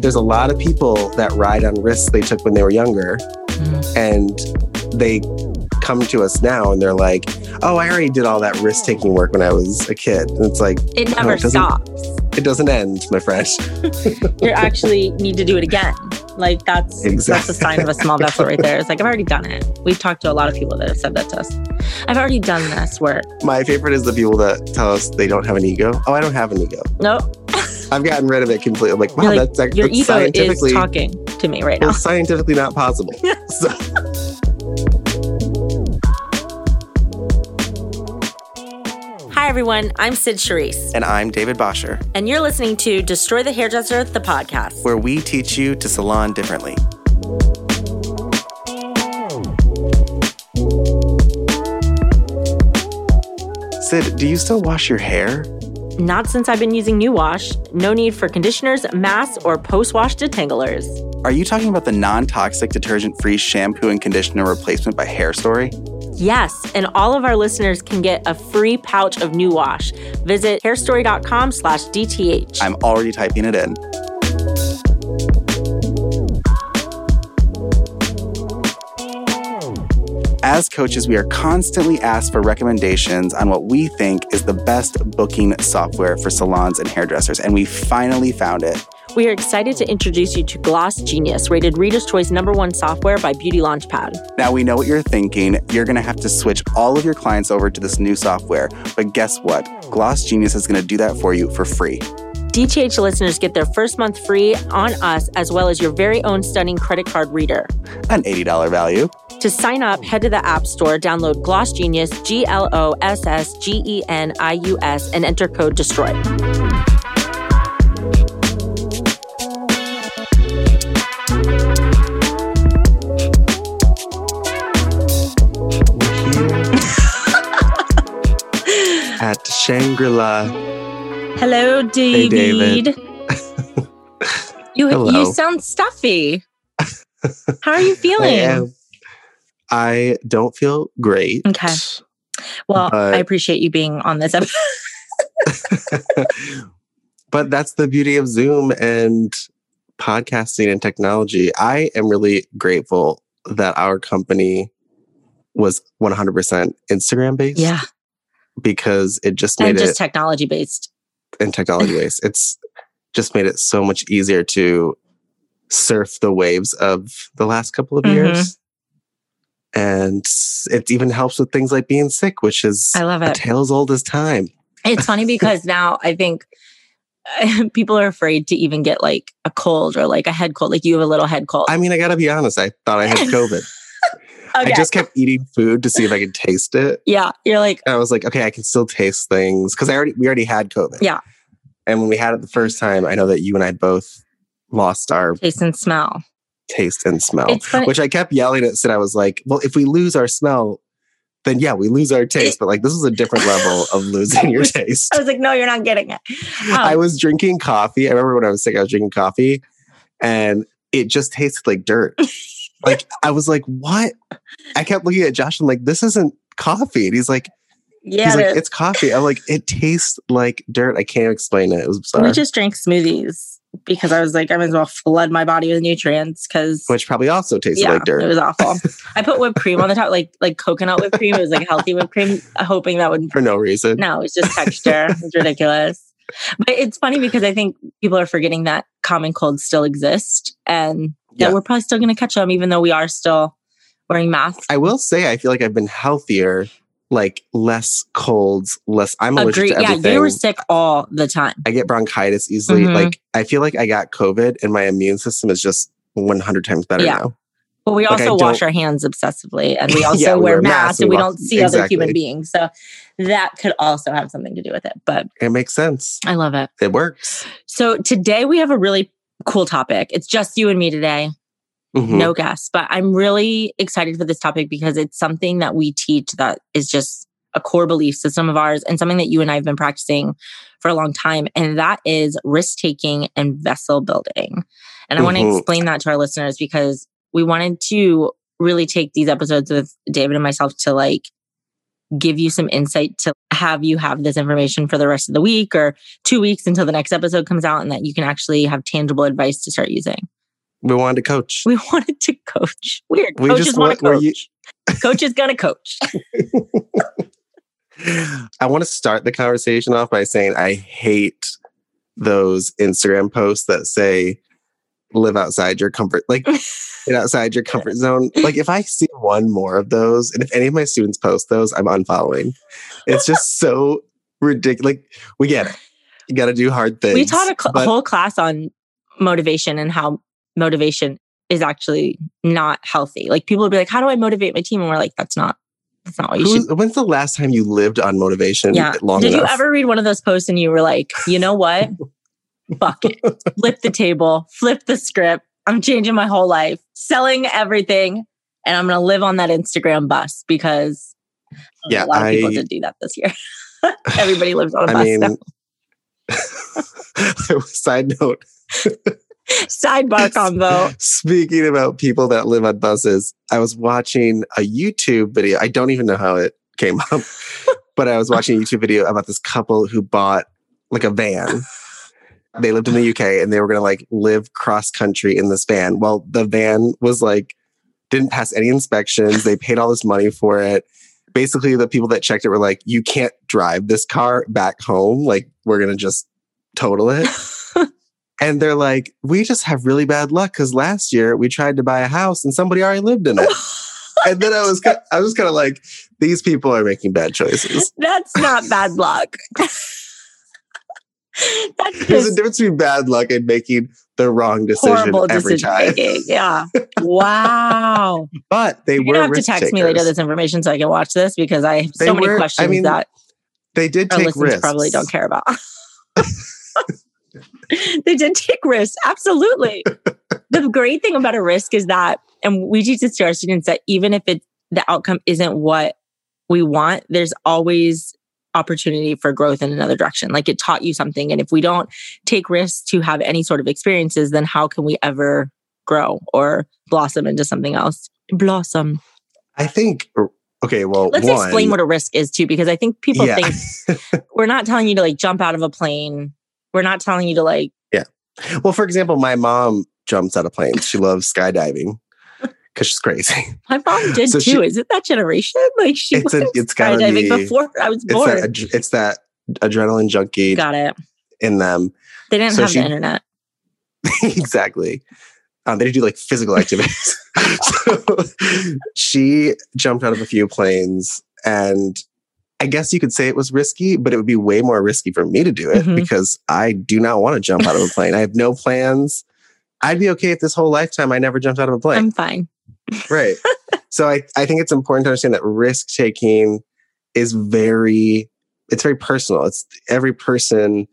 there's a lot of people that ride on risks they took when they were younger Mhm. and they come to us now and they're like, oh, I already did all that risk taking work when I was a kid. And it's like, It never it doesn't- stops. it doesn't end, my friend. You actually need to do it again. Like that's that's a sign of a small vessel right there. It's like I've already done it. We've talked to a lot of people that have said that to us. I've already done this work. My favorite is the people that tell us they don't have an ego. Oh, I don't have an ego. Nope. I've gotten rid of it completely. I'm like, wow, You're like, that's, that's Your ego is scientifically, talking to me right now. well, scientifically not possible. so, Hi everyone, I'm Sid Charisse, And I'm David Bosher, and you're listening to Destroy the Hairdresser, the podcast. where we teach you to salon differently. Sid, do you still wash your hair? Not since I've been using New Wash. No need for conditioners, masks, or post-wash detanglers. Are you talking about the non toxic detergent free shampoo and conditioner replacement by Hairstory? Yes, and all of our listeners can get a free pouch of New Wash. Visit hairstory.com slash DTH. I'm already typing it in. As coaches, we are constantly asked for recommendations on what we think is the best booking software for salons and hairdressers, and we finally found it. We are excited to introduce you to Gloss Genius, rated Reader's Choice number one software by Beauty Launchpad. Now we know what you're thinking. You're going to have to switch all of your clients over to this new software. But guess what? Gloss Genius is going to do that for you for free. DTH listeners get their first month free on us, as well as your very own stunning credit card reader. An $80 value. To sign up, head to the App Store, download Gloss Genius, G L O S S G E N I U S, and enter code DESTROY. at Shangri La, Hello, David. David. you Hello. you sound stuffy. How are you I, feeling? am- I don't feel great. Okay. Well, I appreciate you being on this episode. but that's the beauty of Zoom and podcasting and technology. I am really grateful that our company was 100% Instagram based. Yeah, Because it just made and it just technology based. In technology ways. It's just made it so much easier to surf the waves of the last couple of Mhm. years. And it even helps with things like being sick, which is I love a it. tale as old as time. It's funny because now I think people are afraid to even get like a cold or like a head cold. Like you have a little head cold. I mean, I gotta be honest, I thought I had COVID. Okay. I just kept eating food to see if I could taste it. yeah, you're like, And I was like, okay, I can still taste things because I already we already had COVID. Yeah. And when we had it the first time, I know that you and I both lost our taste and smell. taste and smell. Which I kept yelling at Sid. I was like, well, if we lose our smell, then yeah, we lose our taste. But like this is a different level of losing your taste. I was like, no, you're not getting it. Um, I was drinking coffee. I remember when I was sick, I was drinking coffee and it just tasted like dirt. like I was like, what? I kept looking at Josh and like, this isn't coffee. And he's like, yeah, he's like, it- it's coffee. I'm like, it tastes like dirt. I can't explain it. It was bizarre. we just drank smoothies because I was like, I might as well flood my body with nutrients because which probably also tasted yeah, like dirt. it was awful. I put whipped cream on the top, like like coconut whipped cream. It was like healthy whipped cream, uh, hoping that would for no reason. No, it's just texture. it's ridiculous. But it's funny because I think people are forgetting that common colds still exist and Yeah. we're probably still going to catch them, even though we are still wearing masks. I will say, I feel like I've been healthier, like less colds, less. I'm allergic Agree. to Yeah, everything. you were sick all the time. I get bronchitis easily. Mhm. Like I feel like I got COVID, and my immune system is just 100 times better Yeah. now. But we Like, also wash our hands obsessively and we also Yeah, we wear wear masks masks and we don't see other human beings. So that could also have something to do with it. But It makes sense. I love it. It works. So today we have a really cool topic. It's just you and me today. Mhm. no guests. But I'm really excited for this topic because it's something that we teach that is just a core belief system of ours and something that you and I have been practicing for a long time. And that is risk taking and vessel building. And I want to Mhm. explain that to our listeners because we wanted to really take these episodes with David and myself to like give you some insight to have you have this information for the rest of the week or two weeks until the next episode comes out and that you can actually have tangible advice to start using. We wanted to coach. We wanted to coach. Weird. We Coaches just want to want- coach. you- coach is gonna coach. I want to start the conversation off by saying I hate those Instagram posts that say live outside your comfort like get outside your comfort zone. Like if I see one more of those and if any of my students post those, I'm unfollowing. It's just so ridiculous. Like we get it. You got to do hard things. we taught a, cl- but whole class on motivation and how motivation is actually not healthy. Like people would be like, "How do I motivate my team?" And we're like, "That's not. That's not what you should." when's the last time you lived on motivation Yeah. long Did enough? you ever read one of those posts and you were like, "You know what? Fuck it. Flip the table. Flip the script. I'm changing my whole life, selling everything, and I'm going to live on that Instagram bus because Yeah, a lot of people did do that this year. Everybody lives on a I bus. mean, now. side note, Sidebar combo. Speaking about people that live on buses, I was watching a YouTube video. I don't even know how it came up, but I was watching a YouTube video about this couple who bought like a van. They lived in the UK and they were going to like live cross country in this van. Well, the van was like, didn't pass any inspections. They paid all this money for it. Basically, the people that checked it were like, you can't drive this car back home. Like, we're going to just total it. And they're like, we just have really bad luck because last year we tried to buy a house and somebody already lived in it. and then I was, I was kind of like, these people are making bad choices. That's not bad luck. That's There's a difference between bad luck and making the wrong decision horrible every decision time. making. Yeah. Wow. But they You're were gonna have to text me later this information so I can watch this because I have They so many were- I questions mean, that They did take risks. probably don't care about. they did take risks. Absolutely. the great thing about a risk is that, and we teach this to our students that even if it the outcome isn't what we want, there's always opportunity for growth in another direction. Like it taught you something. And if we don't take risks to have any sort of experiences, then how can we ever grow or blossom into something else? Blossom. I think. Er, okay, well, Let's one, explain what a risk is too, because I think people Yeah. think we're not telling you to like jump out of a plane. We're not telling you to like, yeah Well, for example, my mom jumps out of planes. She loves skydiving because she's crazy. my mom did So too. she- Is it that generation? Like she It's a- went it's skydiving be- before I was It's born. that, it's that adrenaline junkie Got it. in them. They didn't So have she- the internet. exactly. Um, they did do like physical activities. so she jumped out of a few planes, and I guess you could say it was risky, but it would be way more risky for me to do it Mhm. because I do not want to jump out of a plane. I have no plans. I'd be okay if this whole lifetime I never jumped out of a plane. I'm fine. Right. so I, I think it's important to understand that risk taking is very it's very personal. It's every person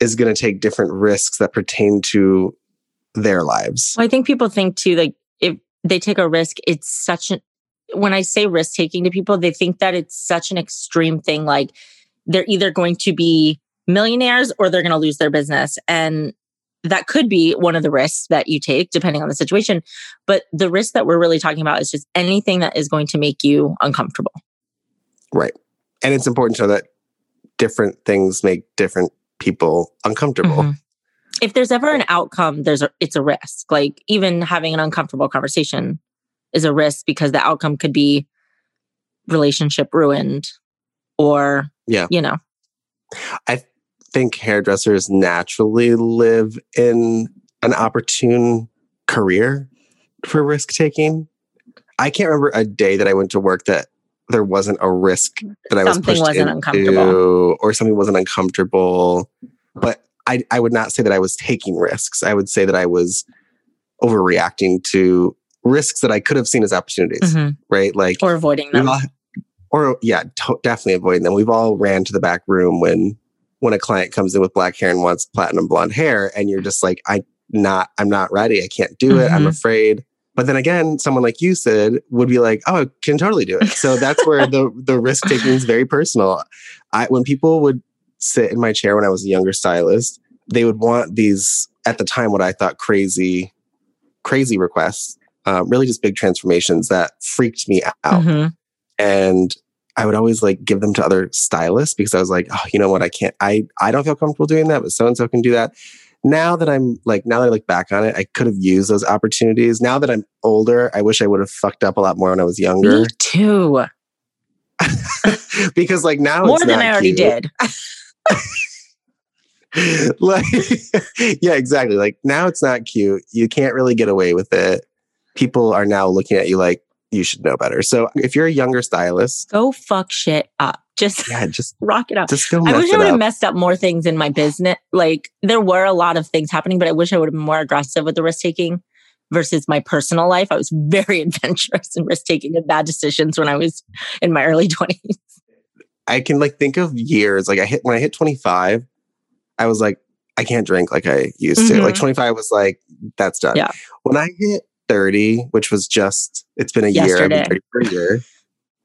is going to take different risks that pertain to their lives. Well, I think people think too, like if they take a risk, it's such an when I say risk taking to people, they think that it's such an extreme thing. Like they're either going to be millionaires or they're going to lose their business. And that could be one of the risks that you take, depending on the situation. But the risk that we're really talking about is just anything that is going to make you uncomfortable. Right. And it's important to know that different things make different people uncomfortable. Mhm. If there's ever an outcome, there's a, it's a risk. Like even having an uncomfortable conversation is a risk because the outcome could be relationship ruined or Yeah. you know. I think hairdressers naturally live in an opportune career for risk taking. I can't remember a day that I went to work that there wasn't a risk that I was Something pushed wasn't into, uncomfortable. or something wasn't uncomfortable. But I, I would not say that I was taking risks. I would say that I was overreacting to risks that I could have seen as opportunities, Mhm. right? Like Or avoiding them. all- or yeah, to- definitely avoiding them. We've all ran to the back room when when a client comes in with black hair and wants platinum blonde hair, and you're just like, I not, I'm not ready. I can't do it. I'm Mhm. afraid. But then again, someone like you said would be like, oh, I can totally do it. So that's where the the risk taking is very personal. I when people would sit in my chair when I was a younger stylist, they would want these at the time what I thought crazy, crazy requests. Uh, really, just big transformations that freaked me out Mhm. and I would always like give them to other stylists because I was like, oh, you know what? I can't, I, I don't feel comfortable doing that, but so and so can do that. Now that I'm like, now that I look back on it, I could have used those opportunities. Now that I'm older, I wish I would have fucked up a lot more when I was younger. Me too. because like now More it's than I already cute. did. like yeah exactly like now it's not cute you can't really get away with it people are now looking at you like you should know better so if you're a younger stylist Go fuck shit up. Just yeah just rock it up. just go I wish I would have messed up more things in my business. Like there were a lot of things happening, but I wish I would have been more aggressive with the risk taking versus my personal life. I was very adventurous and risk taking and bad decisions when I was in my early 20s. i can like think of years like i hit when i hit 25 i was like i can't drink like i used to Mhm. like 25 was like that's done Yeah. when i hit 30 which was just it's been a year i've been 30 for a year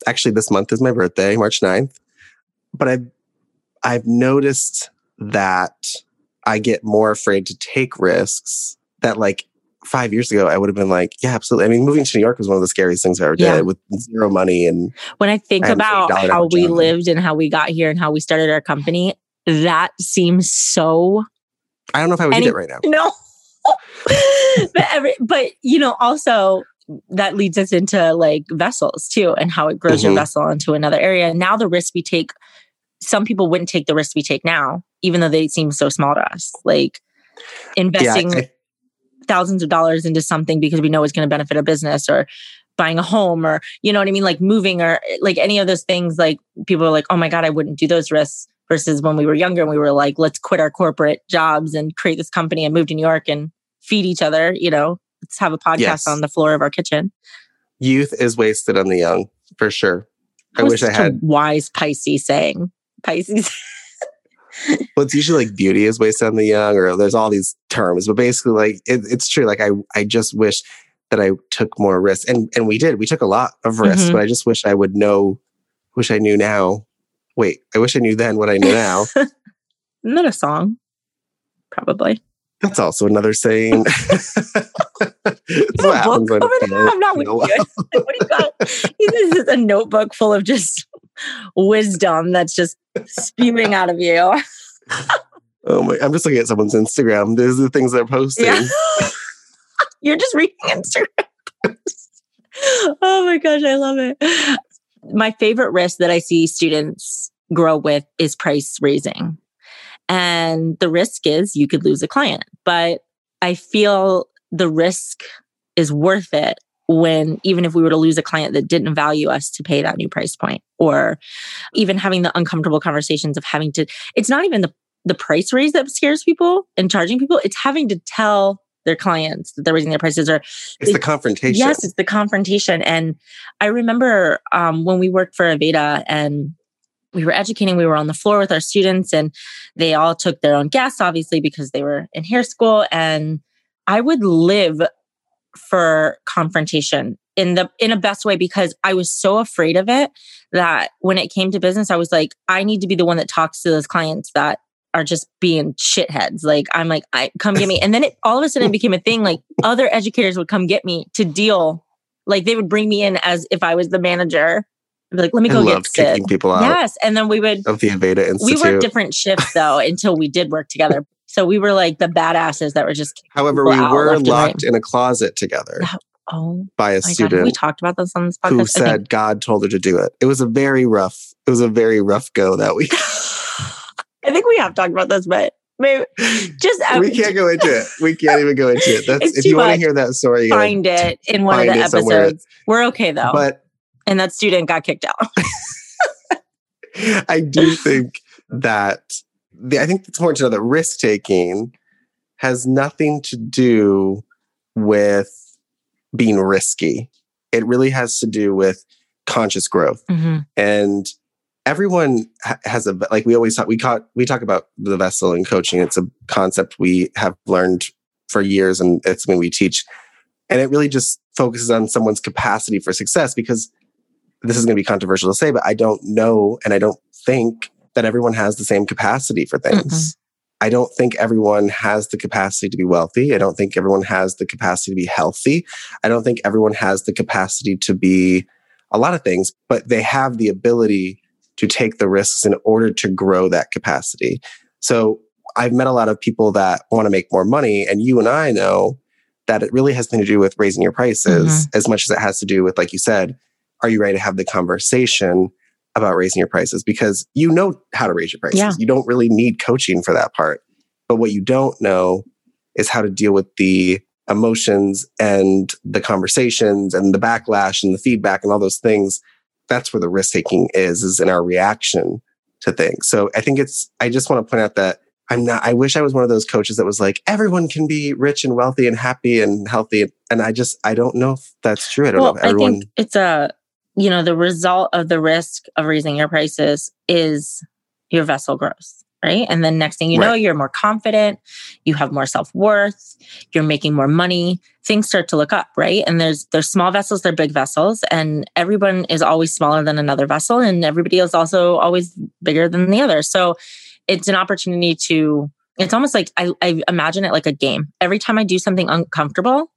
actually this month is my birthday march 9th but i've i've noticed that i get more afraid to take risks that like five years ago i would have been like yeah absolutely i mean moving to new york was one of the scariest things i ever Yeah. did with zero money and When I think I about how we job. lived and how we got here and how we started our company, that seems so i don't know if i would Any- do it right now no. but every, but you know, also that leads us into like vessels too, and how it grows your Mhm. vessel into another area. Now the risk we take, some people wouldn't take the risk we take now, even though they seem so small to us. Like investing yeah I- thousands of dollars into something because we know it's going to benefit a business or buying a home or you know what I mean, like moving or like any of those things. Like people are like, oh my god, I wouldn't do those risks. Versus when we were younger, and we were like, let's quit our corporate jobs and create this company and move to New York and feed each other. You know, let's have a podcast Yes. on the floor of our kitchen. youth is wasted on the young for sure i wish i had wise Pisces saying. Pisces. well it's usually like beauty is wasted on the young or there's all these terms but basically like it, it's true like i i just wish that i took more risks and and we did we took a lot of risks Mhm. but i just wish i would know wish i knew now wait i wish i knew then what i know now Isn't that a song? Probably. That's also another saying what a happens over there? I'm not with you. what do you got? This is a notebook full of just wisdom that's just spewing out of you. oh my i'm just looking at someone's instagram there's the things they're posting Yeah. You're just reading Instagram. oh my gosh, I love it. My favorite risk that I see students grow with is price raising. And the risk is you could lose a client, but I feel the risk is worth it when even if we were to lose a client that didn't value us to pay that new price point or even having the uncomfortable conversations of having to it's not even the the price raise that scares people and charging people it's having to tell their clients that they're raising their prices or it's the confrontation Yes, it's the confrontation. And I remember um, when we worked for Aveda and we were educating, we were on the floor with our students and they all took their own guests, obviously, because they were in hair school. And I would live for confrontation in the in a best way because I was so afraid of it that when it came to business, I was like, I need to be the one that talks to those clients that are just being shitheads. Like I'm like, I come get me. And then it all of a sudden it became a thing. Like other educators would come get me to deal. Like they would bring me in as if I was the manager. I'd be like, let me I go love get Sid. people out Yes. And then we would of the Aveda Institute. we worked different shifts though until we did work together. So we were like the badasses that were just However, we were and right. locked in a closet together oh by a my god, student we talked about this on this podcast? who I said God told her to do it. It was a very rough. It was a very rough go that week. I think we have talked about this, but maybe just uh, we can't go into it. We can't even go into it. That's if you want to hear that story. find it in one of the it somewhere. episodes. We're okay though. But and that student got kicked out. I do think that the, I think it's important to know that risk taking has nothing to do with being risky. It really has to do with conscious growth. Mm-hmm. and everyone has a like we always talk we caught we talk about the vessel in coaching it's a concept we have learned for years and it's something we teach and it really just focuses on someone's capacity for success because this is going to be controversial to say but i don't know and i don't think that everyone has the same capacity for things i don't think everyone has the capacity to be wealthy i don't think everyone has the capacity to be healthy i don't think everyone has the capacity to be a lot of things, but they have the ability to take the risks in order to grow that capacity. So I've met a lot of people that want to make more money. And you and I know that it really has nothing to do with raising your prices mm-hmm. as much as it has to do with, like you said, are you ready to have the conversation about raising your prices? Because you know how to raise your prices. Yeah. You don't really need coaching for that part. But what you don't know is how to deal with the emotions and the conversations and the backlash and the feedback and all those things. That's where the risk taking is, is in our reaction to things. So I think it's, I just want to point out that I'm not, I wish I was one of those coaches that was like, everyone can be rich and wealthy and happy and healthy. And I just, I don't know if that's true. I don't well, know if everyone. I think it's a, you know, the result of the risk of raising your prices is your vessel grows right? And then next thing you right. know, you're more confident, you have more self-worth, you're making more money, things start to look up, right? And there's there's small vessels, they're big vessels, and everyone is always smaller than another vessel, and everybody is also always bigger than the other. So it's an opportunity to it's almost like I, I imagine it like a game. Every time I do something uncomfortable,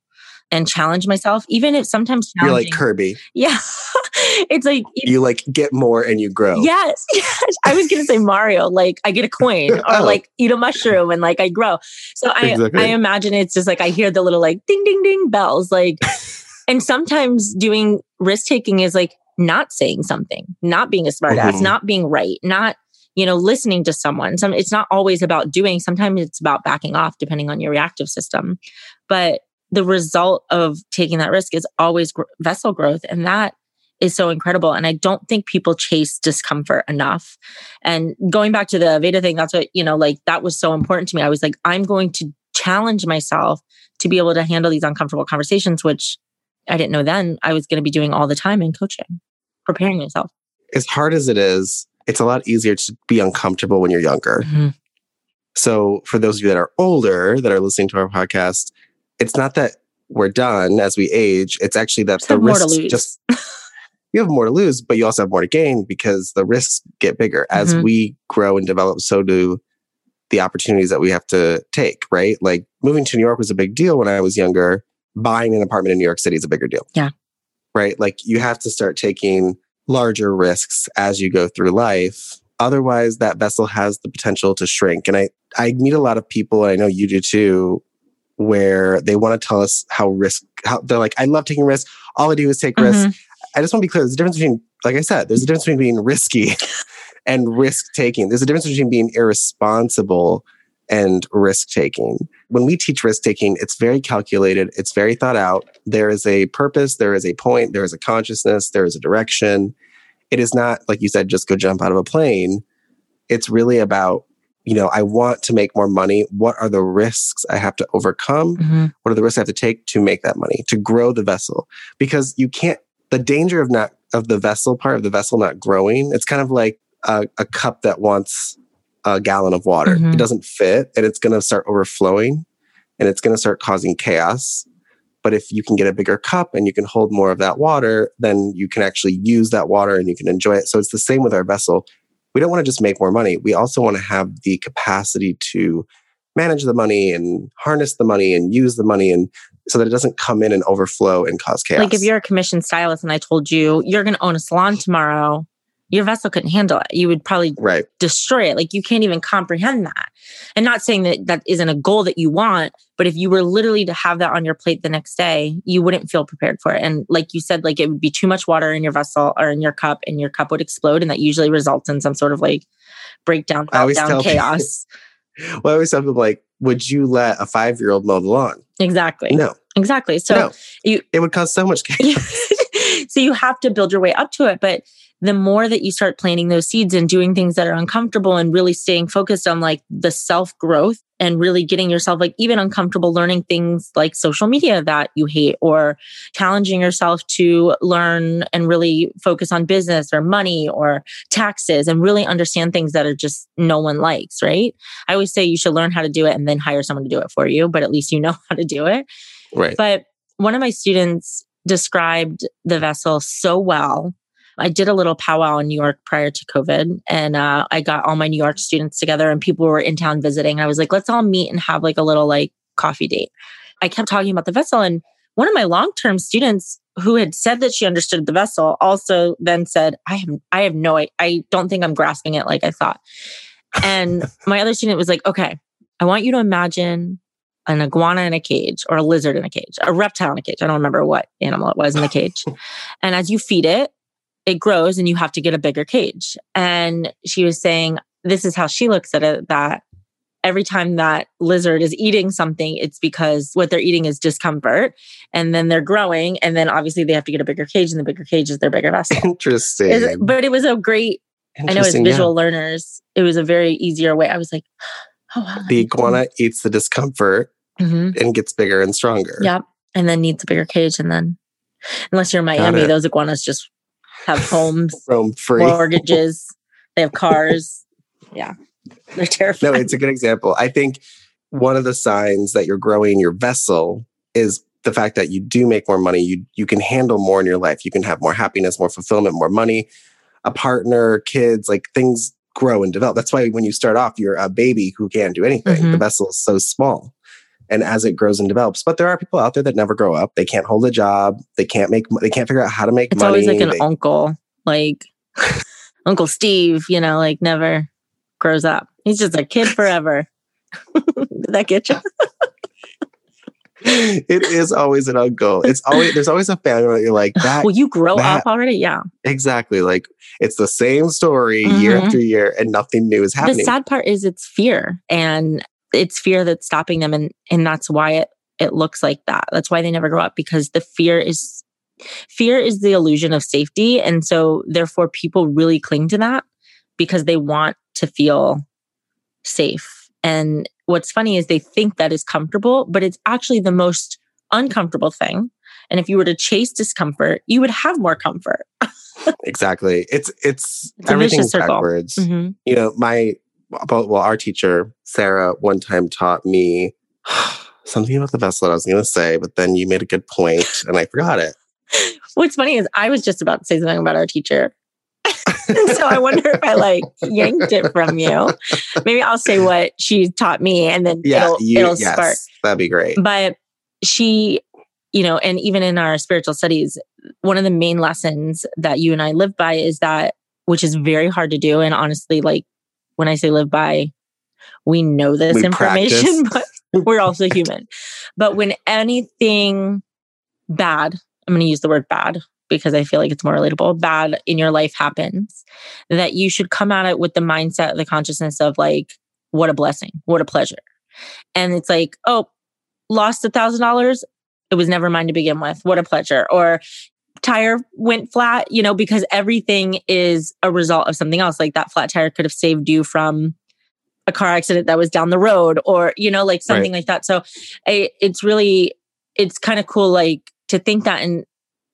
and challenge myself, even if sometimes you're like Kirby. Yeah. it's like you like get more and you grow. Yes. Yes. I was gonna say Mario, like I get a coin or oh. like eat a mushroom and like I grow. So I exactly. I imagine it's just like I hear the little like ding ding ding bells. Like and sometimes doing risk taking is like not saying something, not being a smartass, mm-hmm. not being right, not you know listening to someone. Some it's not always about doing. Sometimes it's about backing off, depending on your reactive system. But the result of taking that risk is always gr- vessel growth. And that is so incredible. And I don't think people chase discomfort enough. And going back to the Aveda thing, that's what, you know, like that was so important to me. I was like, I'm going to challenge myself to be able to handle these uncomfortable conversations, which I didn't know then I was going to be doing all the time in coaching, preparing myself. As hard as it is, it's a lot easier to be uncomfortable when you're younger. Mm-hmm. So, for those of you that are older that are listening to our podcast, it's not that we're done as we age. It's actually that the risks just you have more to lose, but you also have more to gain because the risks get bigger as mm-hmm. we grow and develop. So do the opportunities that we have to take. Right, like moving to New York was a big deal when I was younger. Buying an apartment in New York City is a bigger deal. Yeah. Right. Like you have to start taking larger risks as you go through life. Otherwise, that vessel has the potential to shrink. And I, I meet a lot of people, and I know you do too, where they want to tell us how risk, how they're like, I love taking risks. All I do is take mm-hmm. risks. I just want to be clear. There's a difference between, like I said, there's a difference between being risky and risk taking. There's a difference between being irresponsible and risk taking. When we teach risk taking, it's very calculated, it's very thought out. There is a purpose, there is a point, there is a consciousness, there is a direction. It is not, like you said, just go jump out of a plane. It's really about you know, I want to make more money. What are the risks I have to overcome? Mm-hmm. What are the risks I have to take to make that money, to grow the vessel? Because you can't, the danger of not, of the vessel part of the vessel not growing, it's kind of like a, a cup that wants a gallon of water. Mm-hmm. It doesn't fit and it's going to start overflowing and it's going to start causing chaos. But if you can get a bigger cup and you can hold more of that water, then you can actually use that water and you can enjoy it. So it's the same with our vessel we don't want to just make more money. We also want to have the capacity to manage the money and harness the money and use the money and so that it doesn't come in and overflow and cause chaos. Like if you're a commissioned stylist and I told you you're going to own a salon tomorrow, your vessel couldn't handle it. You would probably right. destroy it. Like you can't even comprehend that. And not saying that that isn't a goal that you want, but if you were literally to have that on your plate the next day, you wouldn't feel prepared for it. And like you said, like it would be too much water in your vessel or in your cup, and your cup would explode, and that usually results in some sort of like breakdown, meltdown, chaos. People, well, I always tell people like, would you let a five year old mow the lawn? Exactly. No. Exactly. So no. you, it would cause so much chaos. so you have to build your way up to it, but the more that you start planting those seeds and doing things that are uncomfortable and really staying focused on like the self growth and really getting yourself like even uncomfortable learning things like social media that you hate or challenging yourself to learn and really focus on business or money or taxes and really understand things that are just no one likes, right? I always say you should learn how to do it and then hire someone to do it for you, but at least you know how to do it. Right. But one of my students described the vessel so well I did a little powwow in New York prior to COVID, and uh, I got all my New York students together, and people were in town visiting. I was like, let's all meet and have like a little like coffee date. I kept talking about the vessel, and one of my long-term students who had said that she understood the vessel also then said, I have, I have no, I, I don't think I'm grasping it like I thought. And my other student was like, okay, I want you to imagine an iguana in a cage or a lizard in a cage, a reptile in a cage. I don't remember what animal it was in the cage. and as you feed it, it grows and you have to get a bigger cage. And she was saying, this is how she looks at it that every time that lizard is eating something, it's because what they're eating is discomfort. And then they're growing. And then obviously they have to get a bigger cage, and the bigger cage is their bigger vessel. Interesting. Is it- but it was a great, I know as visual yeah. learners, it was a very easier way. I was like, oh, wow. The iguana eats the discomfort hmm and gets bigger and stronger. Yep. And then needs a bigger cage. And then, unless you're in Miami, those iguanas just have homes, Roam free. mortgages, they have cars. Yeah. They're No, it's a good example. I think one of the signs that you're growing your vessel is the fact that you do make more money. You you can handle more in your life. You can have more happiness, more fulfillment, more money, a partner, kids, like things grow and develop. That's why when you start off, you're a baby who can't do anything. Mhm. The vessel is so small. And as it grows and develops, but there are people out there that never grow up. They can't hold a job. They can't make. They can't figure out how to make it's money. always like an They- uncle, like Uncle Steve, you know, like never grows up. He's just a kid forever. Did that get you? it is always an uncle. It's always there's always a family that you're like that Well, you grow that- up already? Yeah. Exactly. Like it's the same story year Mhm. after year and nothing new is happening. The sad part is it's fear and it's fear that's stopping them. And, and that's why it, it looks like that. That's why they never grow up because the fear is, fear is the illusion of safety. And so therefore people really cling to that because they want to feel safe. And what's funny is they think that is comfortable, but it's actually the most uncomfortable thing. And if you were to chase discomfort, you would have more comfort. exactly. It's it's, It's everything's backwards. Mhm. You know, my well, well, our teacher, Sarah, one time taught me something about the vessel that I was gonna say, but then you made a good point and I forgot it. What's funny is I was just about to say something about our teacher. so I wonder if I like yanked it from you. Maybe I'll say what she taught me and then Yeah, it'll, you it'll yes, spark. that'd be great. But she, you know, and even in our spiritual studies, one of the main lessons that you and I live by is that, which is very hard to do. And honestly, like when I say live by, we know this We information, but we're also human. But when anything bad, I'm going to use the word bad because I feel like it's more relatable, bad in your life happens, that you should come at it with the mindset, the consciousness of like, what a blessing, what a pleasure. And it's like, oh, lost a thousand dollars. It was never mine to begin with. What a pleasure. Or tire went flat, you know, because everything is a result of something else. Like that flat tire could have saved you from a car accident that was down the road or, you know, like something like that. So I, it's really, it's kind of cool, like to think that. And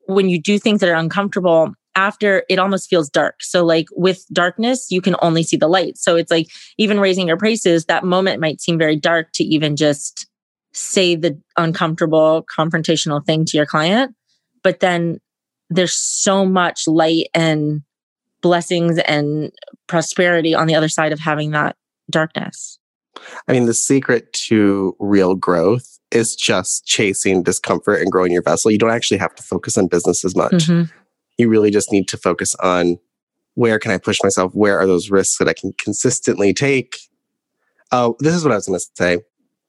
when you do things that are uncomfortable, after it almost feels dark. So, like with darkness, you can only see the light. So, it's like even raising your prices, that moment might seem very dark to even just say the uncomfortable, confrontational thing to your client. But then there's so much light and blessings and prosperity on the other side of having that darkness. I mean, the secret to real growth is just chasing discomfort and growing your vessel. You don't actually have to focus on business as much. Mhm. You really just need to focus on where can I push myself? Where are those risks that I can consistently take? Oh, this is what I was going to say.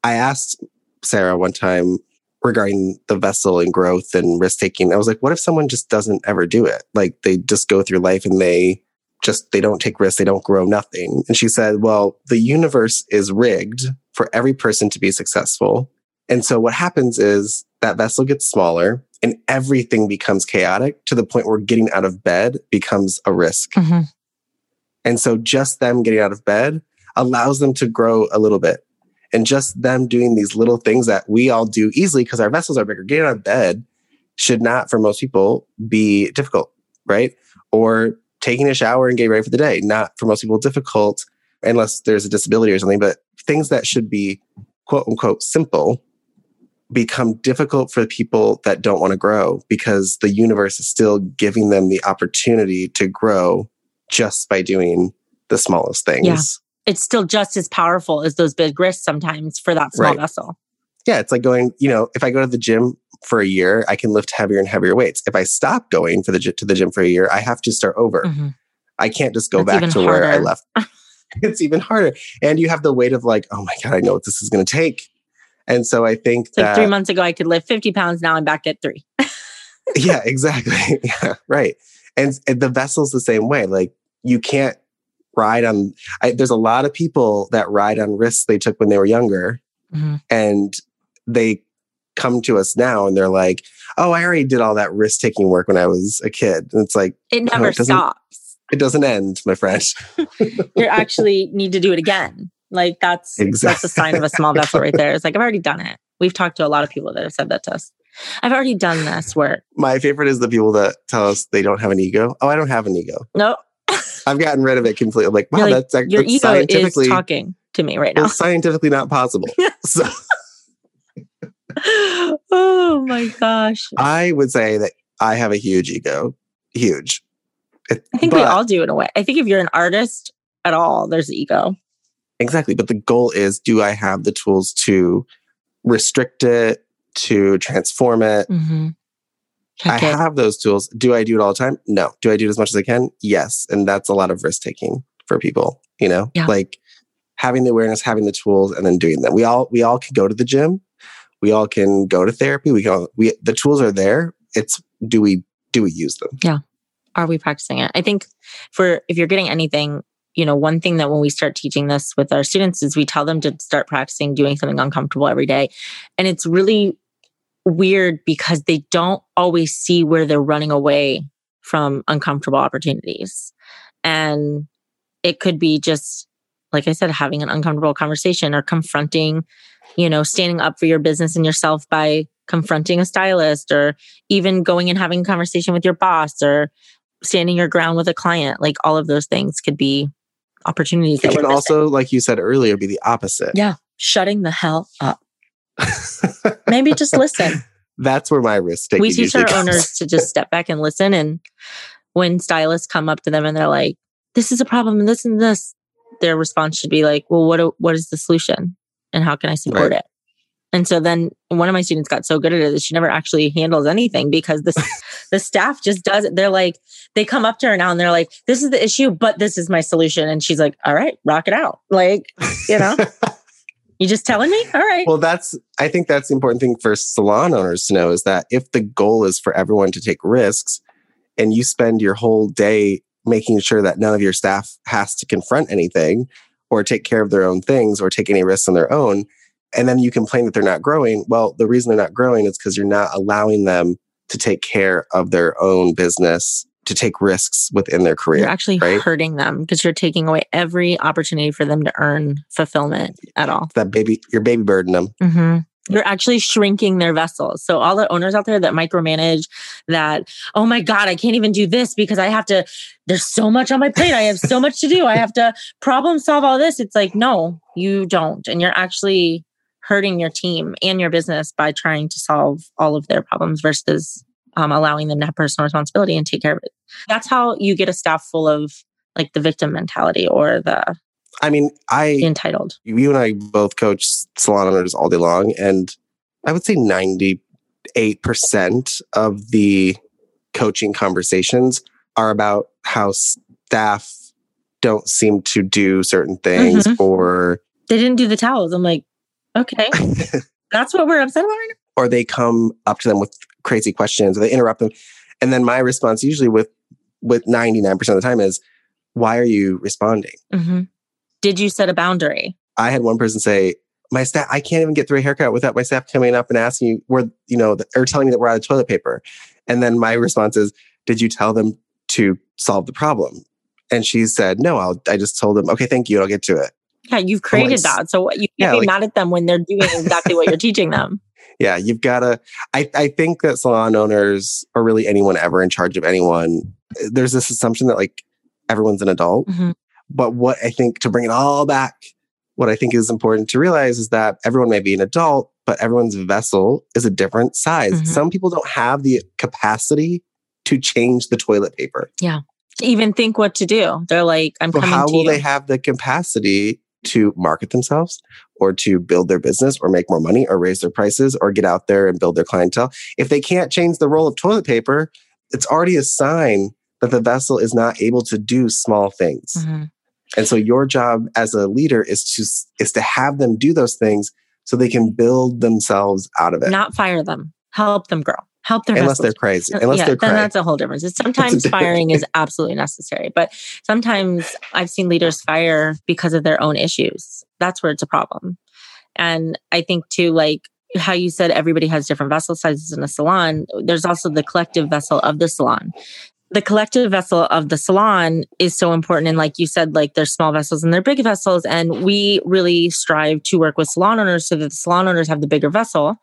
I asked Sarah one time regarding the vessel and growth and risk taking. I was like, what if someone just doesn't ever do it? Like they just go through life and they just they don't take risks, they don't grow nothing. And she said, well, the universe is rigged for every person to be successful. And so what happens is that vessel gets smaller and everything becomes chaotic to the point where getting out of bed becomes a risk. Mhm. And so just them getting out of bed allows them to grow a little bit. And just them doing these little things that we all do easily because our vessels are bigger, getting out of bed should not, for most people, be difficult, right? Or taking a shower and getting ready for the day, not for most people difficult unless there's a disability or something. But things that should be quote unquote simple become difficult for the people that don't want to grow because the universe is still giving them the opportunity to grow just by doing the smallest things. It's still just as powerful as those big risks sometimes for that small Right. vessel. Yeah, it's like going, you know, if I go to the gym for a year, I can lift heavier and heavier weights. If I stop going for the to the gym for a year, I have to start over. Mhm. I can't just go That's back to where I left. it's even harder. And you have the weight of like, oh my God, I know what this is going to take. And so I think It's like that, three months ago, I could lift 50 pounds. Now I'm back at three. yeah, exactly. yeah, right. And, and the vessel's the same way. Like you can't ride on, I, there's a lot of people that ride on risks they took when they were younger Mhm. and they come to us now and they're like, oh, I already did all that risk taking work when I was a kid. And it's like, It No, never it stops. it doesn't end, my friend. You actually need to do it again. Like that's that's a sign of a small vessel right there. It's like I've already done it. We've talked to a lot of people that have said that to us. I've already done this work. My favorite is the people that tell us they don't have an ego. Oh, I don't have an ego. No, I've gotten rid of it completely. I'm like, wow, like, that's, ac- your that's ego is scientifically talking to me right now. scientifically not possible. so oh my gosh. I would say that I have a huge ego, huge. It- I think we all do in a way. I think if you're an artist at all, there's ego. exactly. But the goal is, do I have the tools to restrict it, to transform it? Mm-hmm. I have those tools. Do I do it all the time? No. Do I do it as much as I can? Yes. And that's a lot of risk taking for people, you know? Yeah. Like having the awareness, having the tools, and then doing them. We all we all can go to the gym. We all can go to therapy. We can all we the tools are there. It's do we do we use them? Yeah. Are we practicing it? I think for if you're getting anything, you know, one thing that when we start teaching this with our students is we tell them to start practicing doing something uncomfortable every day. And it's really weird because they don't always see where they're running away from uncomfortable opportunities. And it could be just, like I said, having an uncomfortable conversation or confronting, you know, standing up for your business and yourself by confronting a stylist or even going and having a conversation with your boss or standing your ground with a client. Like all of those things could be opportunities It missing. also, like you said earlier, be the opposite. Yeah. shutting the hell up. Maybe just listen. That's where my risk taking we teach our comes. owners to just step back and listen. And when stylists come up to them and they're like, "This is a problem," and this and this, their response should be like, "Well, what what is the solution, and how can I support Right. it?" And so then one of my students got so good at it that she never actually handles anything because the the staff just does it. They're like, they come up to her now and they're like, "This is the issue, but this is my solution," and she's like, "All right, rock it out." Like, you know, you just telling me, all right. Well, that's I think that's the important thing for salon owners to know is that if the goal is for everyone to take risks and you spend your whole day making sure that none of your staff has to confront anything or take care of their own things or take any risks on their own and then you complain that they're not growing, well, the reason they're not growing is because you're not allowing them to take care of their own business, to take risks within their career. You're actually right? hurting them because you're taking away every opportunity for them to earn fulfillment at all. that baby, your baby burden them. Mm-hmm. You're actually shrinking their vessels. So all the owners out there that micromanage that, oh my God, I can't even do this because I have to, there's so much on my plate. I have so much to do. I have to problem solve all this. It's like, no, you don't. And you're actually hurting your team and your business by trying to solve all of their problems versus um, allowing them to have personal responsibility and take care of it. That's how you get a staff full of like the victim mentality or the, I mean, I entitled. you and I both coach salon owners all day long, and I would say 98% of the coaching conversations are about how staff don't seem to do certain things or They didn't do the towels. I'm like, okay, that's what we're upset about right now. or they come up to them with crazy questions or they interrupt them and then my response usually with with 99% of the time is why are you responding Mm-hmm. Did you set a boundary? I had one person say, "My staff, I can't even get through a haircut without my staff coming up and asking you where, you know, or telling me that we're out of toilet paper." And then my response is, "Did you tell them to solve the problem?" And she said, "No, I'll, I just told them, okay, thank you, I'll get to it." Yeah, you've created s- that. So what you can't be like- mad at them when they're doing exactly what you're teaching them. Yeah, you've got to. I I think that salon owners, or really anyone ever in charge of anyone, there's this assumption that like everyone's an adult. Mhm. But what I think to bring it all back, what I think is important to realize is that everyone may be an adult, but everyone's vessel is a different size. Mhm. Some people don't have the capacity to change the toilet paper. Yeah. To even think what to do. They're like, I'm So coming how to will you. they have the capacity to market themselves or to build their business or make more money or raise their prices or get out there and build their clientele. If they can't change the roll of toilet paper, it's already a sign that the vessel is not able to do small things. Mm-hmm. And so your job as a leader is to is to have them do those things so they can build themselves out of it. Not fire them. Help them grow. Help their unless vessels. they're crazy. Unless yeah, they're then crazy. that's a whole difference. It's sometimes firing is absolutely necessary, but sometimes I've seen leaders fire because of their own issues. That's where it's a problem. And I think too, like how you said, everybody has different vessel sizes in a salon. There's also the collective vessel of the salon. The collective vessel of the salon is so important. And like you said, like there's small vessels and they're big vessels. And we really strive to work with salon owners so that the salon owners have the bigger vessel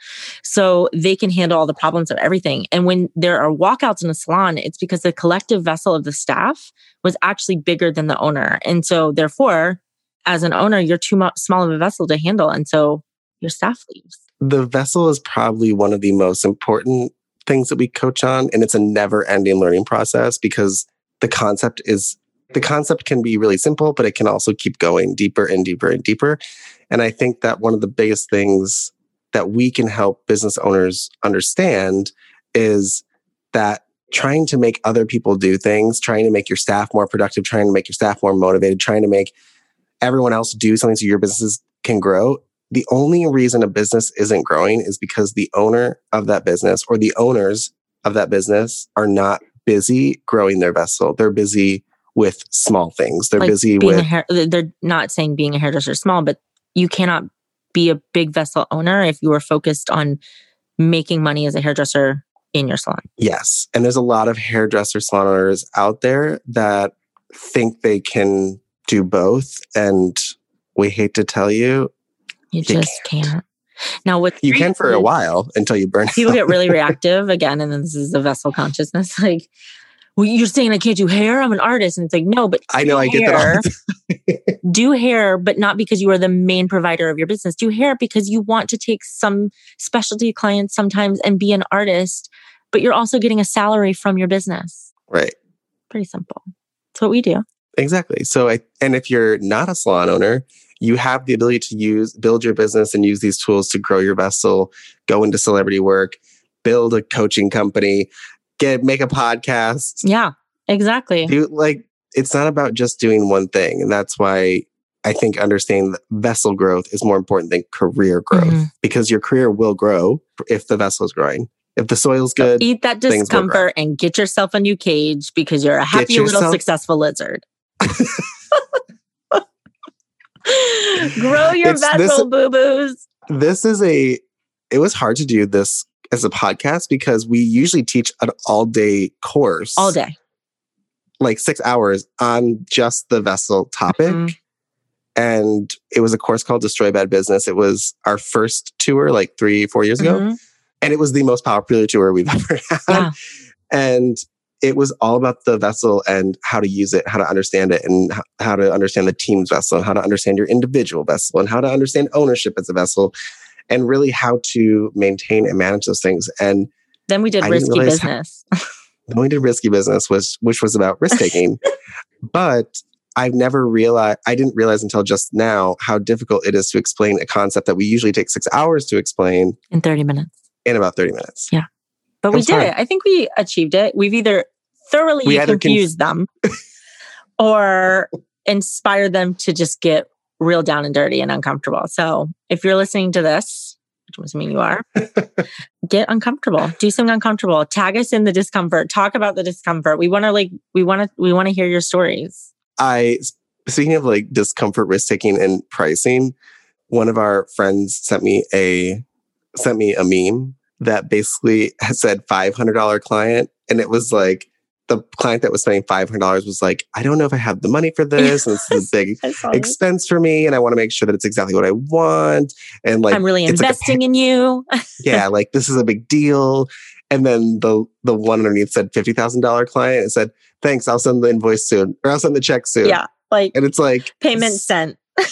so they can handle all the problems of everything. And when there are walkouts in a salon, it's because the collective vessel of the staff was actually bigger than the owner. And so therefore, as an owner, you're too small of a vessel to handle. And so your staff leaves. the vessel is probably one of the most important things that we coach on and it's a never ending learning process because the concept is the concept can be really simple but it can also keep going deeper and deeper and deeper. And i think that one of the biggest things that we can help business owners understand is that trying to make other people do things trying to make your staff more productive trying to make your staff more motivated trying to make everyone else do something so your businesses can grow the only reason a business isn't growing is because the owner of that business or the owners of that business are not busy growing their vessel. They're busy with small things. They're Like busy being a with hair, they're not saying being a hairdresser is small, but you cannot be a big vessel owner if you are focused on making money as a hairdresser in your salon. yes. And there's a lot of hairdresser salon owners out there that think they can do both. And we hate to tell you, You You just can't. Now, what you can for a while until you burn people out. get really reactive again, and then this is the vessel consciousness. Like, well, you're saying I can't do hair. I'm an artist, and it's like, no, but I know I get that. all do hair, but not because you are the main provider of your business. Do hair because you want to take some specialty clients sometimes and be an artist, but you're also getting a salary from your business. Right. Pretty simple. That's what we do. Exactly. So, I, and if you're not a salon owner, you have the ability to use, build your business and use these tools to grow your vessel, go into celebrity work, build a coaching company, get, make a podcast. Yeah, exactly. Do like, it's not about just doing one thing. And that's why I think understanding that vessel growth is more important than career growth Mhm. because your career will grow if the vessel is growing. If the soil's good, Eat that things will grow. discomfort and get yourself a new cage because you're a happy little successful lizard. Grow your It's- vessel, boo boos. this is a it was hard to do this as a podcast because we usually teach an all day course All day. like six hours on just the vessel topic Mhm. and it was a course called destroy bad business it was our first tour like three four years ago Mhm. and it was the most popular tour we've ever had and it was all about the vessel and how to use it how to understand it and how to understand the team's vessel and how to understand your individual vessel and how to understand ownership as a vessel and really how to maintain and manage those things and Then we did I risky realize how- business. then we did risky business was which was about risk taking but i've never realized i didn't realize until just now how difficult it is to explain a concept that we usually take six hours to explain in 30 minutes. in about 30 minutes Yeah. But we did hard. it. I think we achieved it. We've either thoroughly We either conf- them or inspire them to just get real down and dirty and uncomfortable. So if you're listening to this, which I'm assuming you are, get uncomfortable. Do something uncomfortable. Tag us in the discomfort. Talk about the discomfort. We want to like we want to we want to hear your stories. I speaking of like discomfort risk taking and pricing, one of our friends sent me a sent me a meme that basically said five hundred dollar client, and it was like the client that was spending five hundred dollars was like, I don't know if I have the money for this, and this is a big expense for me, and I want to make sure that it's exactly what I want, and like I'm really it's like investing in you. yeah, like this is a big deal. And then the the one underneath said fifty thousand dollar client. It said, "Thanks, I'll send the invoice soon, or I'll send the check soon." yeah. Like and it's like payment sent.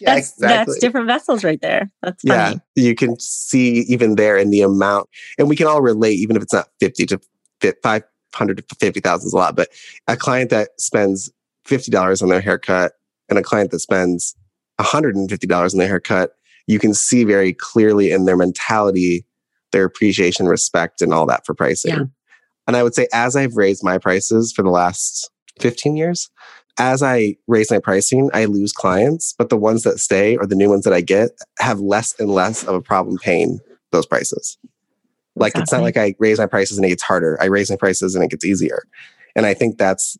Yeah, that's exactly. that's different vessels right there. That's funny. Yeah, you can see even there in the amount, and we can all relate, even if it's not fifty to five hundred to fifty thousand is a lot. But a client that spends fifty dollars on their haircut and a client that spends $150 in their haircut, you can see very clearly in their mentality, their appreciation, respect, and all that for pricing. Yeah. And I would say, as I've raised my prices for the last 15 years, as I raise my pricing, I lose clients, but the ones that stay or the new ones that I get have less and less of a problem paying those prices. Like it's not like I raise my prices and it gets harder. I raise my prices and it gets easier. And I think that's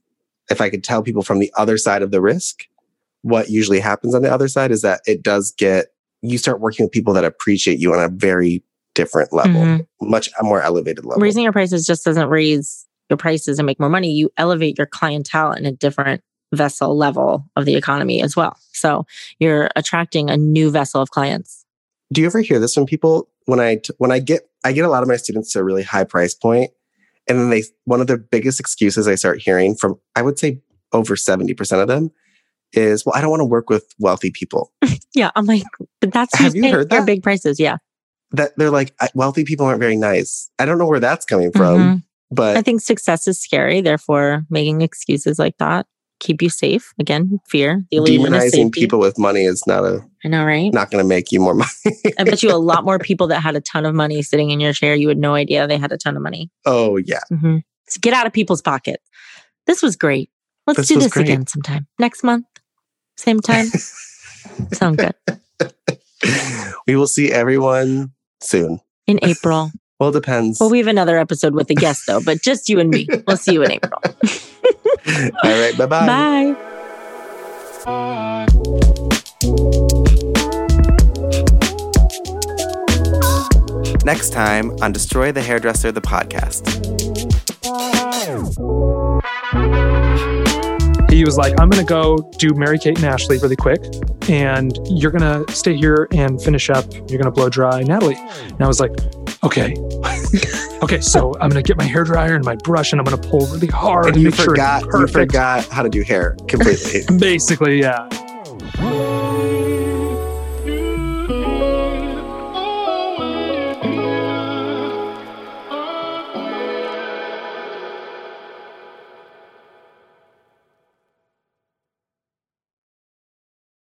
if I could tell people from the other side of the risk, what usually happens on the other side is that it does get you start working with people that appreciate you on a very different level, Mhm. much more elevated level. Raising your prices just doesn't raise your prices and make more money. You elevate your clientele in a different vessel level of the economy as well. So you're attracting a new vessel of clients. do you ever hear this from people when I when I get I get a lot of my students to a really high price point, and then they one of the biggest excuses I start hearing from I would say over seventy percent of them is well I don't want to work with wealthy people. Yeah, I'm like, but that's Have you heard that? big prices. Yeah. That they're like wealthy people aren't very nice. I don't know where that's coming from, Mhm. but I think success is scary. Therefore, making excuses like that keep you safe. Again, fear, demonizing people with money is not a I know, right? not going to make you more money. I bet you a lot more people that had a ton of money sitting in your chair, you had no idea they had a ton of money. oh yeah, hmm So get out of people's pockets. This was great. Let's This do this great. again sometime. Next month, same time. Sound good. we will see everyone soon. In April. Well, it depends. Well, we have another episode with a guest though, but just you and me. We'll see you in April. All right, bye-bye. Bye. Next time on Destroy the Hairdresser, the podcast. He was like, I'm going to go do Mary Kate and Ashley really quick. And you're going to stay here and finish up. You're going to blow dry Natalie. And I was like, okay. okay. So I'm going to get my hair dryer and my brush and I'm going to pull really hard and and you make sure it's forgot you forgot how to do hair completely. Basically, yeah.